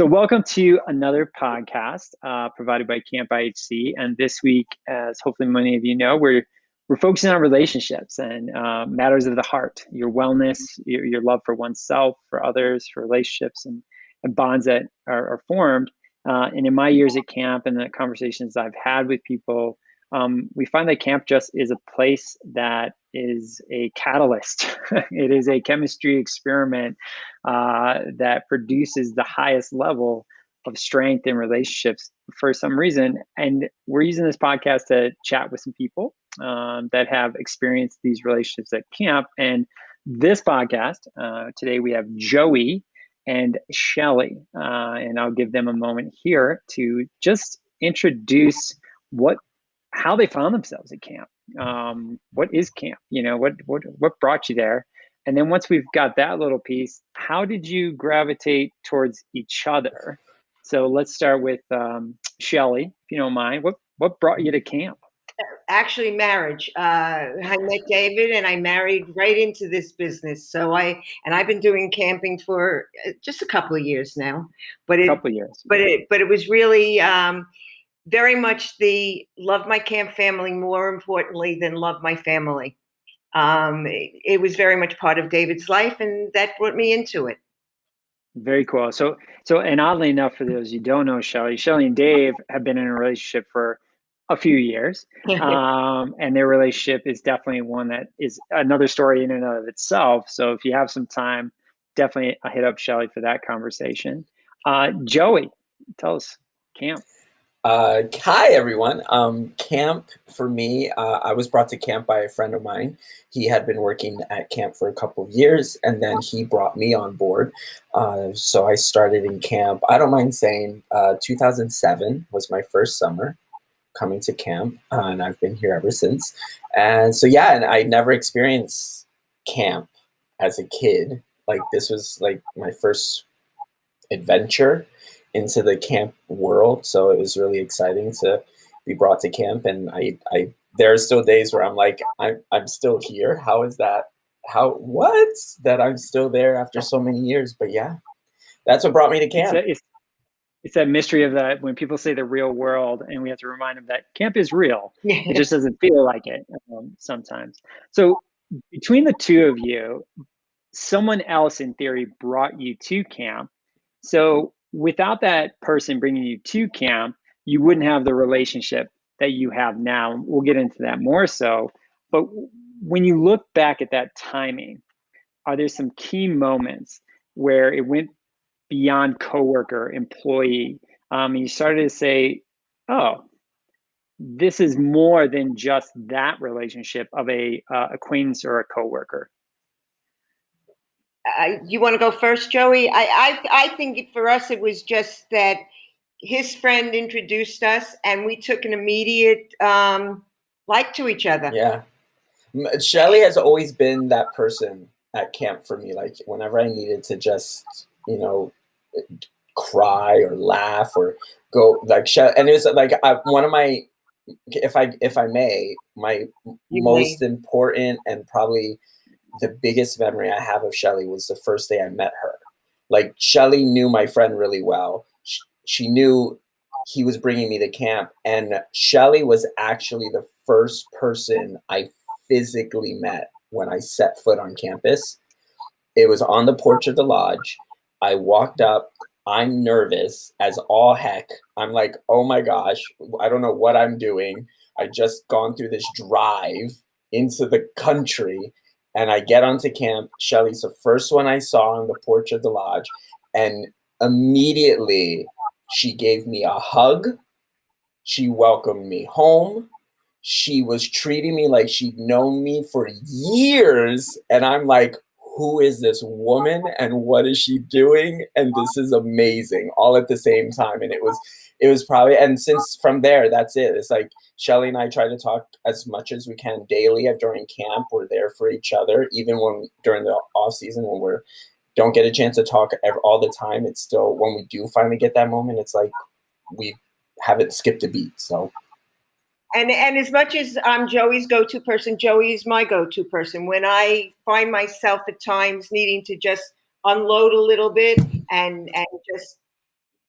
So, welcome to another podcast uh, provided by Camp IHC. And this week, as hopefully many of you know, we're we're focusing on relationships and uh, matters of the heart, your wellness, your, your love for oneself, for others, for relationships, and, and bonds that are, are formed. Uh, and in my years at camp and the conversations I've had with people, um, we find that camp just is a place that is a catalyst. it is a chemistry experiment uh, that produces the highest level of strength in relationships for some reason. And we're using this podcast to chat with some people um, that have experienced these relationships at camp. And this podcast, uh, today we have Joey and Shelley. Uh, and I'll give them a moment here to just introduce what how they found themselves at camp. Um, what is camp? You know, what what what brought you there? And then once we've got that little piece, how did you gravitate towards each other? So let's start with um, Shelley, if you don't mind. What what brought you to camp? Actually, marriage. Uh, I met David, and I married right into this business. So I and I've been doing camping for uh, just a couple of years now. But it, a couple of years. But it but it was really. Um, very much the love my camp family more importantly than love my family. Um, it, it, was very much part of David's life, and that brought me into it. Very cool. So, so, and oddly enough, for those you don't know, Shelley, Shelley and Dave have been in a relationship for a few years, um, and their relationship is definitely one that is another story in and of itself. So, if you have some time, definitely hit up Shelley for that conversation. Uh, Joey, tell us camp. Uh, hi, everyone. Um, camp for me, uh, I was brought to camp by a friend of mine. He had been working at camp for a couple of years, and then he brought me on board. Uh, so I started in camp. I don't mind saying uh, 2007 was my first summer coming to camp, uh, and I've been here ever since. And so, yeah, and I never experienced camp as a kid. Like, this was like my first adventure into the camp world. So it was really exciting to be brought to camp. And I, I there are still days where I'm like, I'm, I'm still here. How is that? How what that I'm still there after so many years? But yeah, that's what brought me to camp. It's, a, it's, it's that mystery of that when people say the real world, and we have to remind them that camp is real. it just doesn't feel like it um, sometimes. So between the two of you, someone else in theory brought you to camp. So without that person bringing you to camp, you wouldn't have the relationship that you have now. We'll get into that more so. But when you look back at that timing, are there some key moments where it went beyond coworker, employee, um, and you started to say, "Oh, this is more than just that relationship of a uh, acquaintance or a coworker." You want to go first, Joey? I, I I think for us it was just that his friend introduced us, and we took an immediate um, like to each other. Yeah, Shelley has always been that person at camp for me. Like whenever I needed to just you know cry or laugh or go like and it was like I, one of my if I if I may my you most may. important and probably the biggest memory I have of Shelley was the first day I met her. Like Shelley knew my friend really well. She, she knew he was bringing me to camp, and Shelley was actually the first person I physically met when I set foot on campus. It was on the porch of the lodge. I walked up. I'm nervous as all heck. I'm like, oh my gosh, I don't know what I'm doing. I just gone through this drive into the country and I get onto camp. Shelley's the first one I saw on the porch of the lodge, and immediately she gave me a hug. She welcomed me home. She was treating me like she'd known me for years, and I'm like, who is this woman and what is she doing? And this is amazing all at the same time. And it was it was probably and since from there that's it it's like shelley and i try to talk as much as we can daily during camp we're there for each other even when during the off season when we're don't get a chance to talk all the time it's still when we do finally get that moment it's like we haven't skipped a beat so and and as much as I'm Joey's go-to person, Joey is my go-to person. When I find myself at times needing to just unload a little bit and and just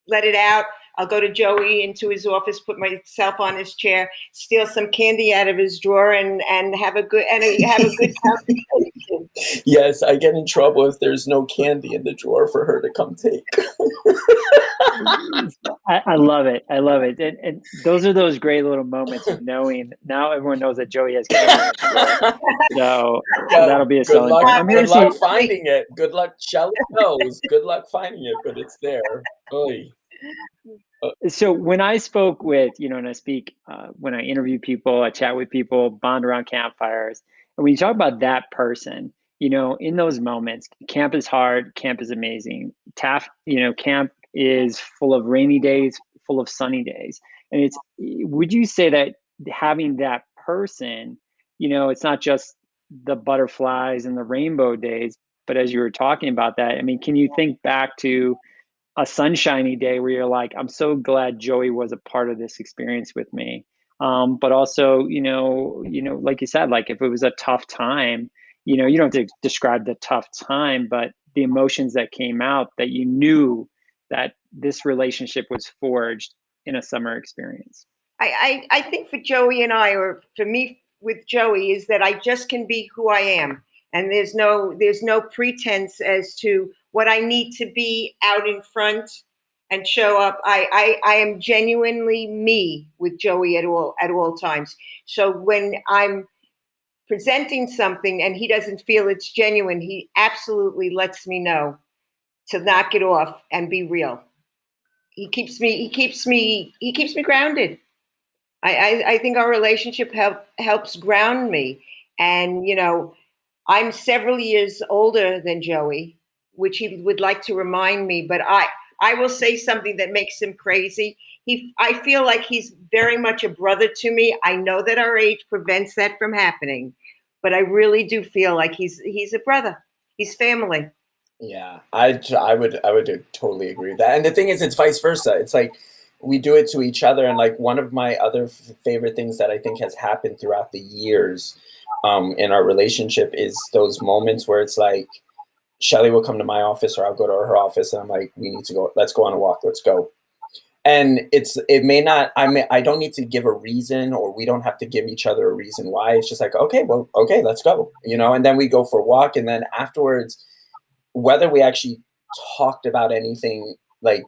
let it out. I'll go to Joey into his office, put myself on his chair, steal some candy out of his drawer, and and have a good and have a good conversation. Yes, I get in trouble if there's no candy in the drawer for her to come take. I, I, love it. I love it. And, and, those are those great little moments of knowing now everyone knows that Joey has candy. so yeah, that'll be a selling luck, point. I mean, good luck finding it. Good luck. Shelley knows. Good luck finding it, but it's there. Oy. Uh, so when I spoke with, you know, and I speak, uh, when I interview people, I chat with people, bond around campfires, and when you talk about that person, you know, in those moments, camp is hard, camp is amazing. Taft, you know, camp is full of rainy days, full of sunny days, and it's. Would you say that having that person, you know, it's not just the butterflies and the rainbow days, but as you were talking about that, I mean, can you think back to a sunshiny day where you're like, I'm so glad Joey was a part of this experience with me. Um, but also, you know, you know, like you said, like if it was a tough time, you know, you don't have to describe the tough time, but the emotions that came out that you knew that this relationship was forged in a summer experience. I, I, I think for Joey and I, or for me with Joey, is that I just can be who I am, and there's no there's no pretense as to what I need to be out in front and show up. I, I, I am genuinely me with Joey at all at all times. So when I'm presenting something and he doesn't feel it's genuine, he absolutely lets me know to knock it off and be real. He keeps me he keeps me he keeps me grounded. I, I, I think our relationship help, helps ground me. And you know, I'm several years older than Joey which he would like to remind me, but I I will say something that makes him crazy. He I feel like he's very much a brother to me. I know that our age prevents that from happening, but I really do feel like he's he's a brother. He's family. Yeah, I I would I would totally agree with that. And the thing is, it's vice versa. It's like we do it to each other. And like one of my other f- favorite things that I think has happened throughout the years um, in our relationship is those moments where it's like Shelley will come to my office or I'll go to her office and I'm like, we need to go, let's go on a walk, let's go. And it's it may not I may I don't need to give a reason or we don't have to give each other a reason why. It's just like, okay, well, okay, let's go. You know, and then we go for a walk and then afterwards, whether we actually talked about anything like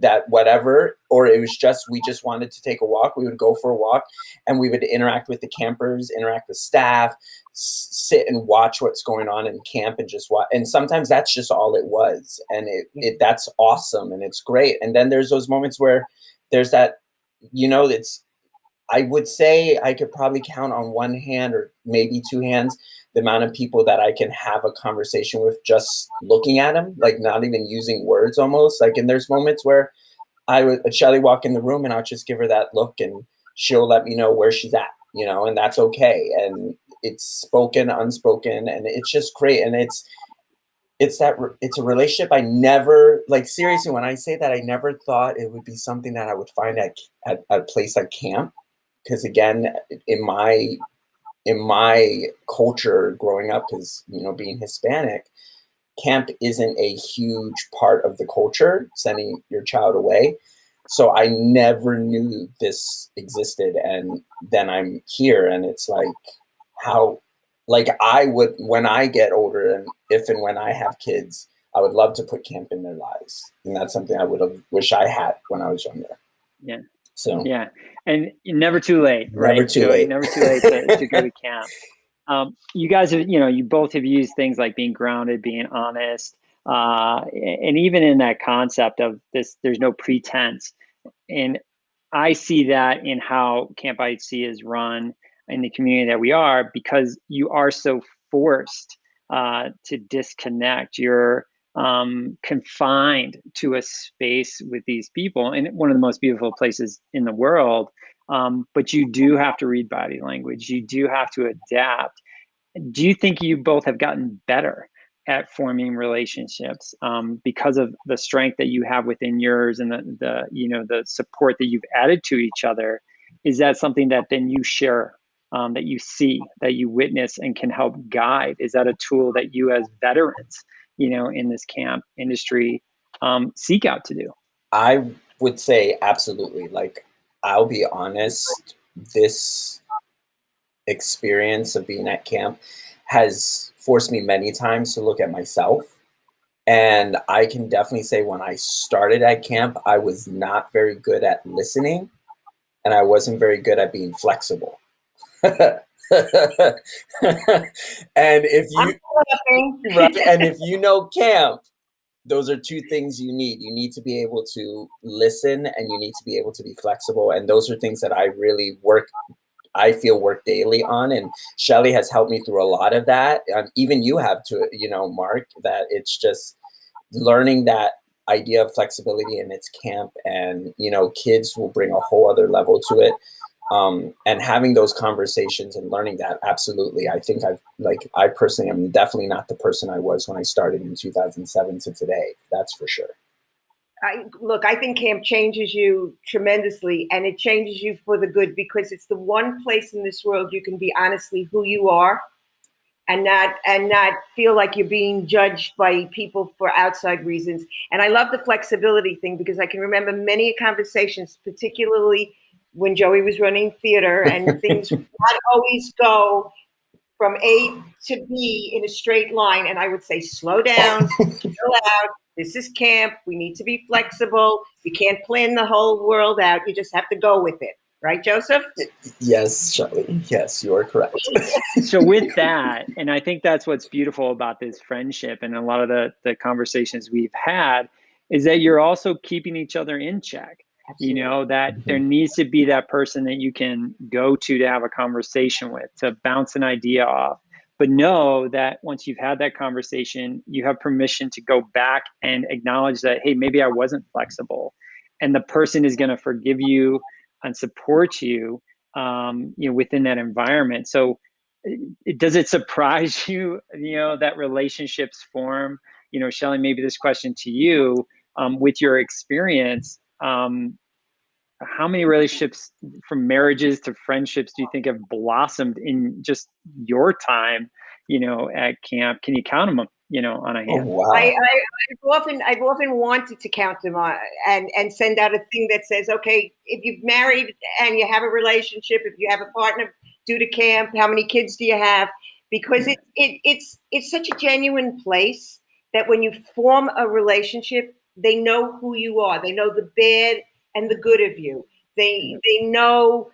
that whatever or it was just we just wanted to take a walk we would go for a walk and we would interact with the campers interact with staff s- sit and watch what's going on in camp and just watch and sometimes that's just all it was and it, it that's awesome and it's great and then there's those moments where there's that you know it's i would say i could probably count on one hand or maybe two hands the amount of people that I can have a conversation with just looking at them, like not even using words almost. Like, and there's moments where I would, a Shelley walk in the room and I'll just give her that look and she'll let me know where she's at, you know, and that's okay. And it's spoken, unspoken, and it's just great. And it's, it's that it's a relationship I never like seriously when I say that I never thought it would be something that I would find at at, at a place like camp because again in my in my culture growing up, because you know, being Hispanic, camp isn't a huge part of the culture. Sending your child away, so I never knew this existed, and then I'm here, and it's like how, like I would when I get older, and if and when I have kids, I would love to put camp in their lives, and that's something I would have wished I had when I was younger. Yeah. So yeah, and never too late, right? Never too so late. Never too late to, to go to camp. Um, you guys have, you know, you both have used things like being grounded, being honest, uh, and even in that concept of this, there's no pretense. And I see that in how Camp IHC is run in the community that we are because you are so forced uh, to disconnect. You're um, confined to a space with these people and one of the most beautiful places in the world. Um, but you do have to read body language. You do have to adapt. Do you think you both have gotten better at forming relationships um, because of the strength that you have within yours and the, the you know the support that you've added to each other? Is that something that then you share um, that you see, that you witness, and can help guide? Is that a tool that you, as veterans, you know, in this camp industry um, seek out to do? I would say absolutely. Like, I'll be honest, this experience of being at camp has forced me many times to look at myself. And I can definitely say when I started at camp, I was not very good at listening and I wasn't very good at being flexible. and if you right, and if you know camp, those are two things you need. You need to be able to listen and you need to be able to be flexible. And those are things that I really work I feel work daily on. And Shelley has helped me through a lot of that. Um, even you have to, you know, Mark, that it's just learning that idea of flexibility in its camp. And, you know, kids will bring a whole other level to it. Um, and having those conversations and learning that absolutely i think i've like i personally am definitely not the person i was when i started in 2007 to today that's for sure I, look, I think camp changes you tremendously, and it changes you for the good because it's the one place in this world you can be honestly who you are, and not and not feel like you're being judged by people for outside reasons. And I love the flexibility thing because I can remember many conversations, particularly when Joey was running theater, and things not always go from A to B in a straight line. And I would say, slow down, chill out, this is camp. We need to be flexible. You can't plan the whole world out. You just have to go with it. Right, Joseph? Yes, Shelley. Yes, you are correct. so with that, and I think that's what's beautiful about this friendship and a lot of the, the conversations we've had is that you're also keeping each other in check. Absolutely. You know, that mm-hmm. there needs to be that person that you can go to to have a conversation with, to bounce an idea off, but know that once you've had that conversation you have permission to go back and acknowledge that hey maybe i wasn't flexible and the person is going to forgive you and support you um, you know within that environment so it, does it surprise you you know that relationships form you know shelley maybe this question to you um, with your experience um, how many relationships from marriages to friendships do you think have blossomed in just your time you know at camp? Can you count them you know on a oh, hand? oh, wow. I, I, have often i've often wanted to count them on and and send out a thing that says okay if you've married and you have a relationship if you have a partner due to camp how many kids do you have? Because it, it it's it's such a genuine place that when you form a relationship they know who you are they know the bad and the good of you. They mm-hmm. they know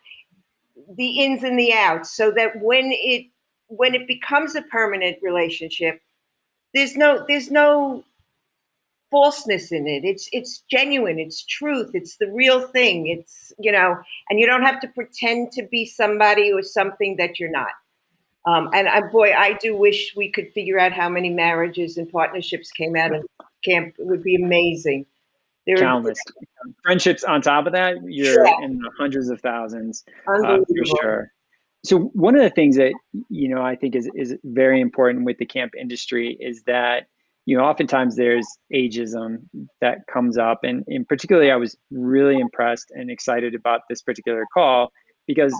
the ins and the outs, so that when it when it becomes a permanent relationship, there's no there's no falseness in it. It's it's genuine. It's truth. It's the real thing. It's you know, and you don't have to pretend to be somebody or something that you're not. Um, and I, boy, I do wish we could figure out how many marriages and partnerships came out of camp. It would be amazing. There countless friendships on top of that. You're yeah. in the hundreds of thousands uh, for sure. So one of the things that you know I think is is very important with the camp industry is that you know oftentimes there's ageism that comes up, and in particularly I was really impressed and excited about this particular call because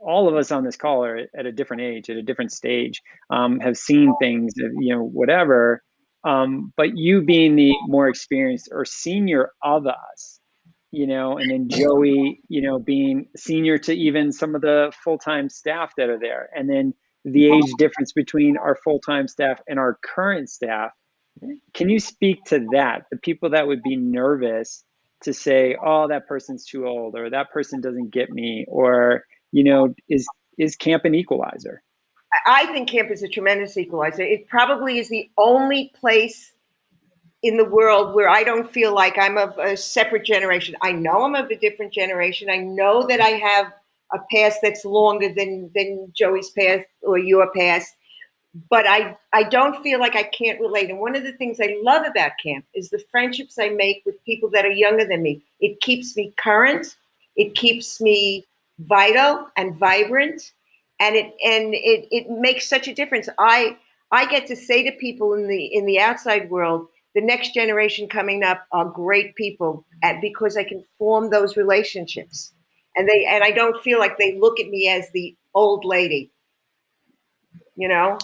all of us on this call are at a different age, at a different stage, um, have seen things, you know, whatever, um, but you being the more experienced or senior of us, you know, and then Joey, you know, being senior to even some of the full time staff that are there, and then the age difference between our full time staff and our current staff. Can you speak to that? The people that would be nervous to say, "Oh, that person's too old," or "That person doesn't get me," or you know, is is camp an equalizer? I think camp is a tremendous equalizer. It probably is the only place in the world where I don't feel like I'm of a separate generation. I know I'm of a different generation. I know that I have a past that's longer than than Joey's past or your past, but I I don't feel like I can't relate. And one of the things I love about camp is the friendships I make with people that are younger than me. It keeps me current. It keeps me vital and vibrant and it and it it makes such a difference. I I get to say to people in the in the outside world, the next generation coming up are great people, and because I can form those relationships, and they and I don't feel like they look at me as the old lady. You know,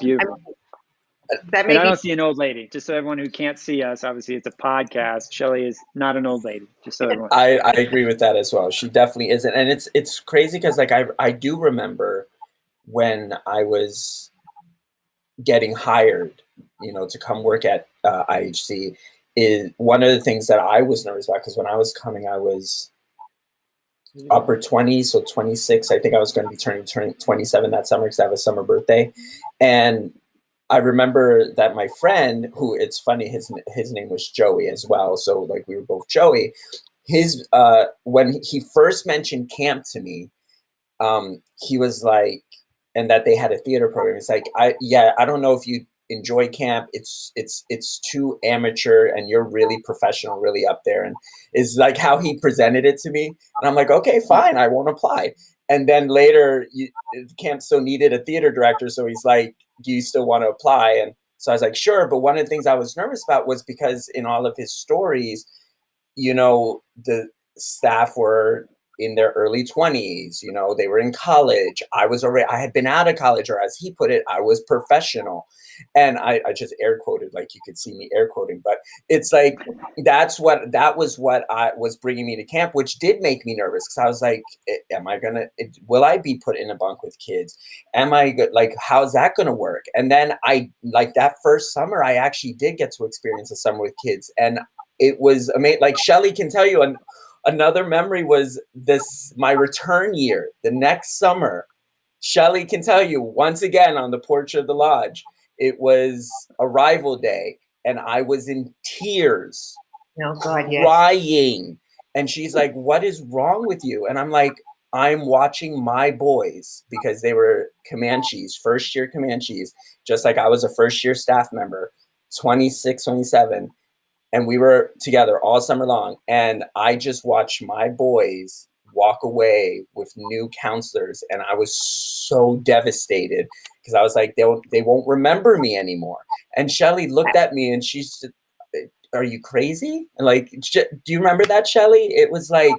That I don't see an old lady. Just so everyone who can't see us, obviously it's a podcast. Shelley is not an old lady. Just so everyone. I, I agree with that as well. She definitely isn't, and it's it's crazy because like I I do remember when I was getting hired, you know, to come work at uh, IHC. Is one of the things that I was nervous about because when I was coming, I was upper 20s, so 26. I think I was going to be turning, turning 27 that summer because I have a summer birthday, and I remember that my friend, who it's funny, his his name was Joey as well. So like we were both Joey. His uh, when he first mentioned camp to me, um, he was like, and that they had a theater program. It's like, I yeah, I don't know if you enjoy camp. It's it's it's too amateur, and you're really professional, really up there. And is like how he presented it to me, and I'm like, okay, fine, I won't apply. And then later, you, camp still needed a theater director, so he's like, do you still want to apply? And so I was like, sure. But one of the things I was nervous about was because in all of his stories, you know, the staff were in their early 20s, you know, they were in college. I was already, I had been out of college, or as he put it, I was professional. And I, I just air quoted, like you could see me air quoting, but it's like, that's what, that was what I was bringing me to camp, which did make me nervous. Cause I was like, am I gonna, will I be put in a bunk with kids? Am I good? Like, how's that gonna work? And then I, like that first summer, I actually did get to experience a summer with kids. And it was amazing. Like Shelley can tell you, and another memory was this my return year the next summer. Shelley can tell you once again on the porch of the lodge it was arrival day and i was in tears oh god yes. crying. And she's like what is wrong with you? And i'm like i'm watching my boys because they were comanches first year comanches just like i was a first year staff member 26 27 and we were together all summer long and i just watched my boys walk away with new counselors and i was so devastated because i was like they won't, they won't remember me anymore. And shelley looked at me and she said are you crazy? And like do you remember that shelley? It was like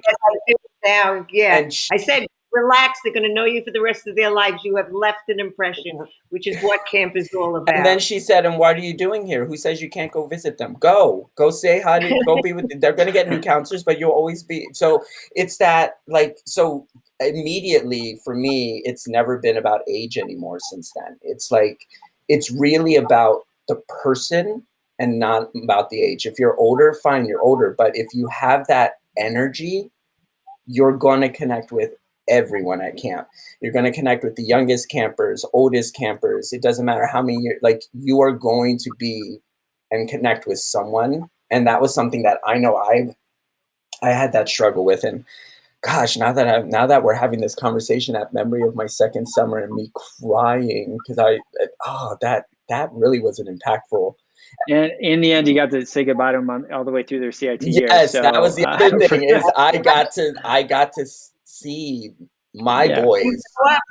now yeah. And she, i said relax they're going to know you for the rest of their lives. You have left an impression which is what camp is all about and then she said and what are you doing here? Who says you can't go visit them? Go. Go say hi to go be with they're going to get new counselors but you'll always be so it's that like so immediately for me it's never been about age anymore since then. It's like it's really about the person and not about the age. If you're older fine you're older but if you have that energy you're going to connect with everyone at camp. You're going to connect with the youngest campers, oldest campers. It doesn't matter how many years, like you are going to be and connect with someone. And that was something that I know I I had that struggle with. And gosh, now that I now that we're having this conversation, that memory of my second summer and me crying because I oh that that really wasn't impactful. And in the end, you got to say goodbye to them all the way through their CIT year. Yes, so, that was the uh, other thing is I got to I got to see my Yeah. boys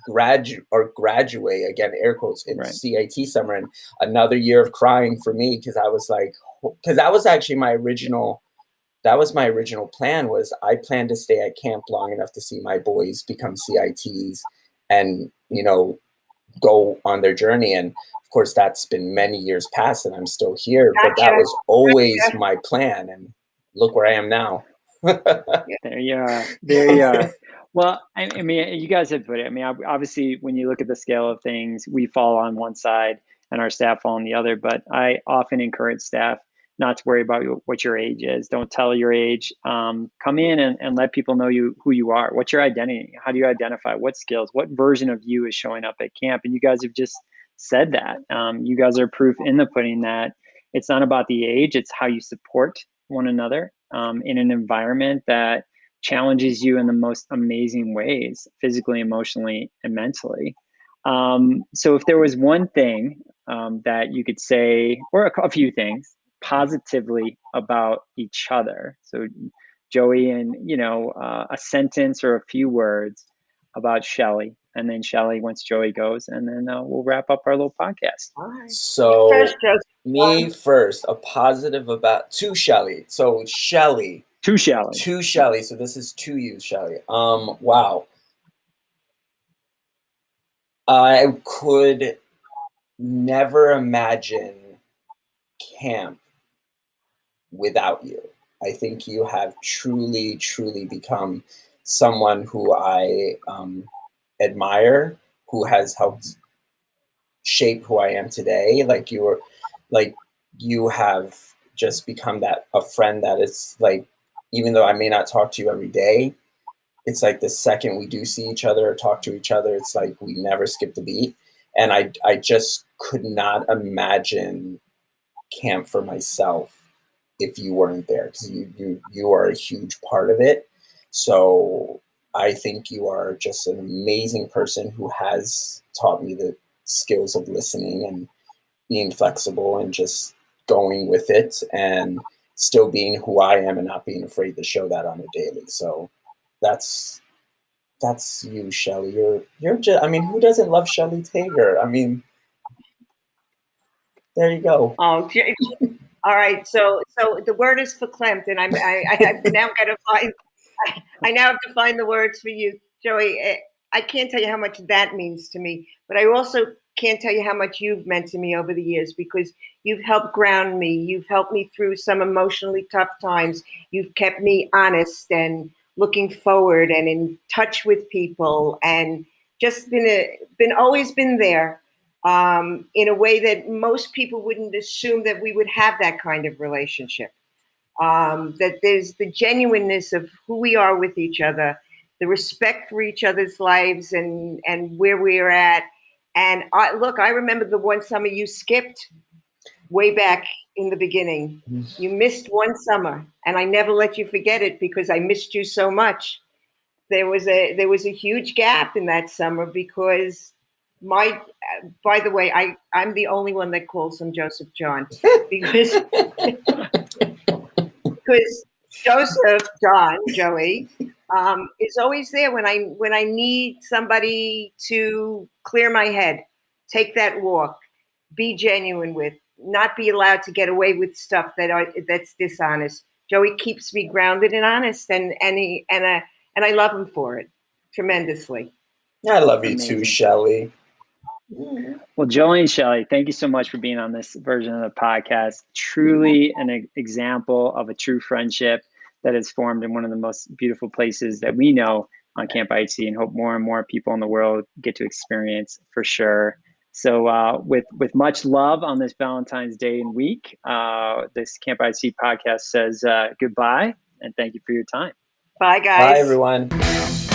graduate or graduate again air quotes in Right. CIT summer and another year of crying for me because I was like because that was actually my original that was my original plan was I planned to stay at camp long enough to see my boys become CITs and you know go on their journey and of course that's been many years past and I'm still here but that was always Gotcha. my plan and look where I am now There you are. There you are. Well, I, I mean, you guys have put it. I mean, obviously, when you look at the scale of things, we fall on one side and our staff fall on the other. But I often encourage staff not to worry about what your age is. Don't tell your age. Um, come in and, and let people know you who you are. What's your identity? How do you identify? What skills? What version of you is showing up at camp? And you guys have just said that. Um, you guys are proof in the pudding that it's not about the age. It's how you support one another um, in an environment that challenges you in the most amazing ways, physically, emotionally, and mentally. Um, so, if there was one thing um, that you could say, or a, a few things positively about each other, so Joey, and you know, uh, a sentence or a few words about Shelley, and then Shelley once Joey goes, and then uh, we'll wrap up our little podcast. All right. so First, me first a positive about to Shelley so Shelley To Shelley. to Shelley. So this is to you, Shelley. Um, wow. I could never imagine camp without you. I think you have truly, truly become someone who I um, admire, who has helped shape who I am today. Like you are, like you have just become that a friend that is like, even though I may not talk to you every day, it's like the second we do see each other or talk to each other, it's like we never skip the beat. And I, I just could not imagine camp for myself if you weren't there because you, you you are a huge part of it so i think you are just an amazing person who has taught me the skills of listening and being flexible and just going with it and still being who i am and not being afraid to show that on a daily so that's that's you shelley you're you're just i mean who doesn't love shelley tager i mean there you go Oh, all right. So, so the word is verklempt, and I'm I, I now got to find. I, now have to find the words for you, Joey. I can't tell you how much that means to me, but I also can't tell you how much you've meant to me over the years because you've helped ground me. You've helped me through some emotionally tough times. You've kept me honest and looking forward and in touch with people, and just been a, been always been there um, in a way that most people wouldn't assume that we would have that kind of relationship. Um, that there's the genuineness of who we are with each other, the respect for each other's lives and and where we're at. And I, look, I remember the one summer you skipped way back in the beginning. Mm-hmm. You missed one summer, and I never let you forget it because I missed you so much. There was a there was a huge gap in that summer because my by the way i i'm the only one that calls him joseph john because because joseph john joey um, is always there when i when i need somebody to clear my head take that walk be genuine with not be allowed to get away with stuff that are that's dishonest joey keeps me grounded and honest and and he and i and i love him for it tremendously i love you Amazing. too shelley Well, Joey and Shelley, thank you so much for being on this version of the podcast. Truly an example of a true friendship that is formed in one of the most beautiful places that we know on Camp IHC and hope more and more people in the world get to experience for sure. So, uh, with with much love on this Valentine's Day and week, uh, this Camp IHC podcast says uh, goodbye and thank you for your time. bye guys bye everyone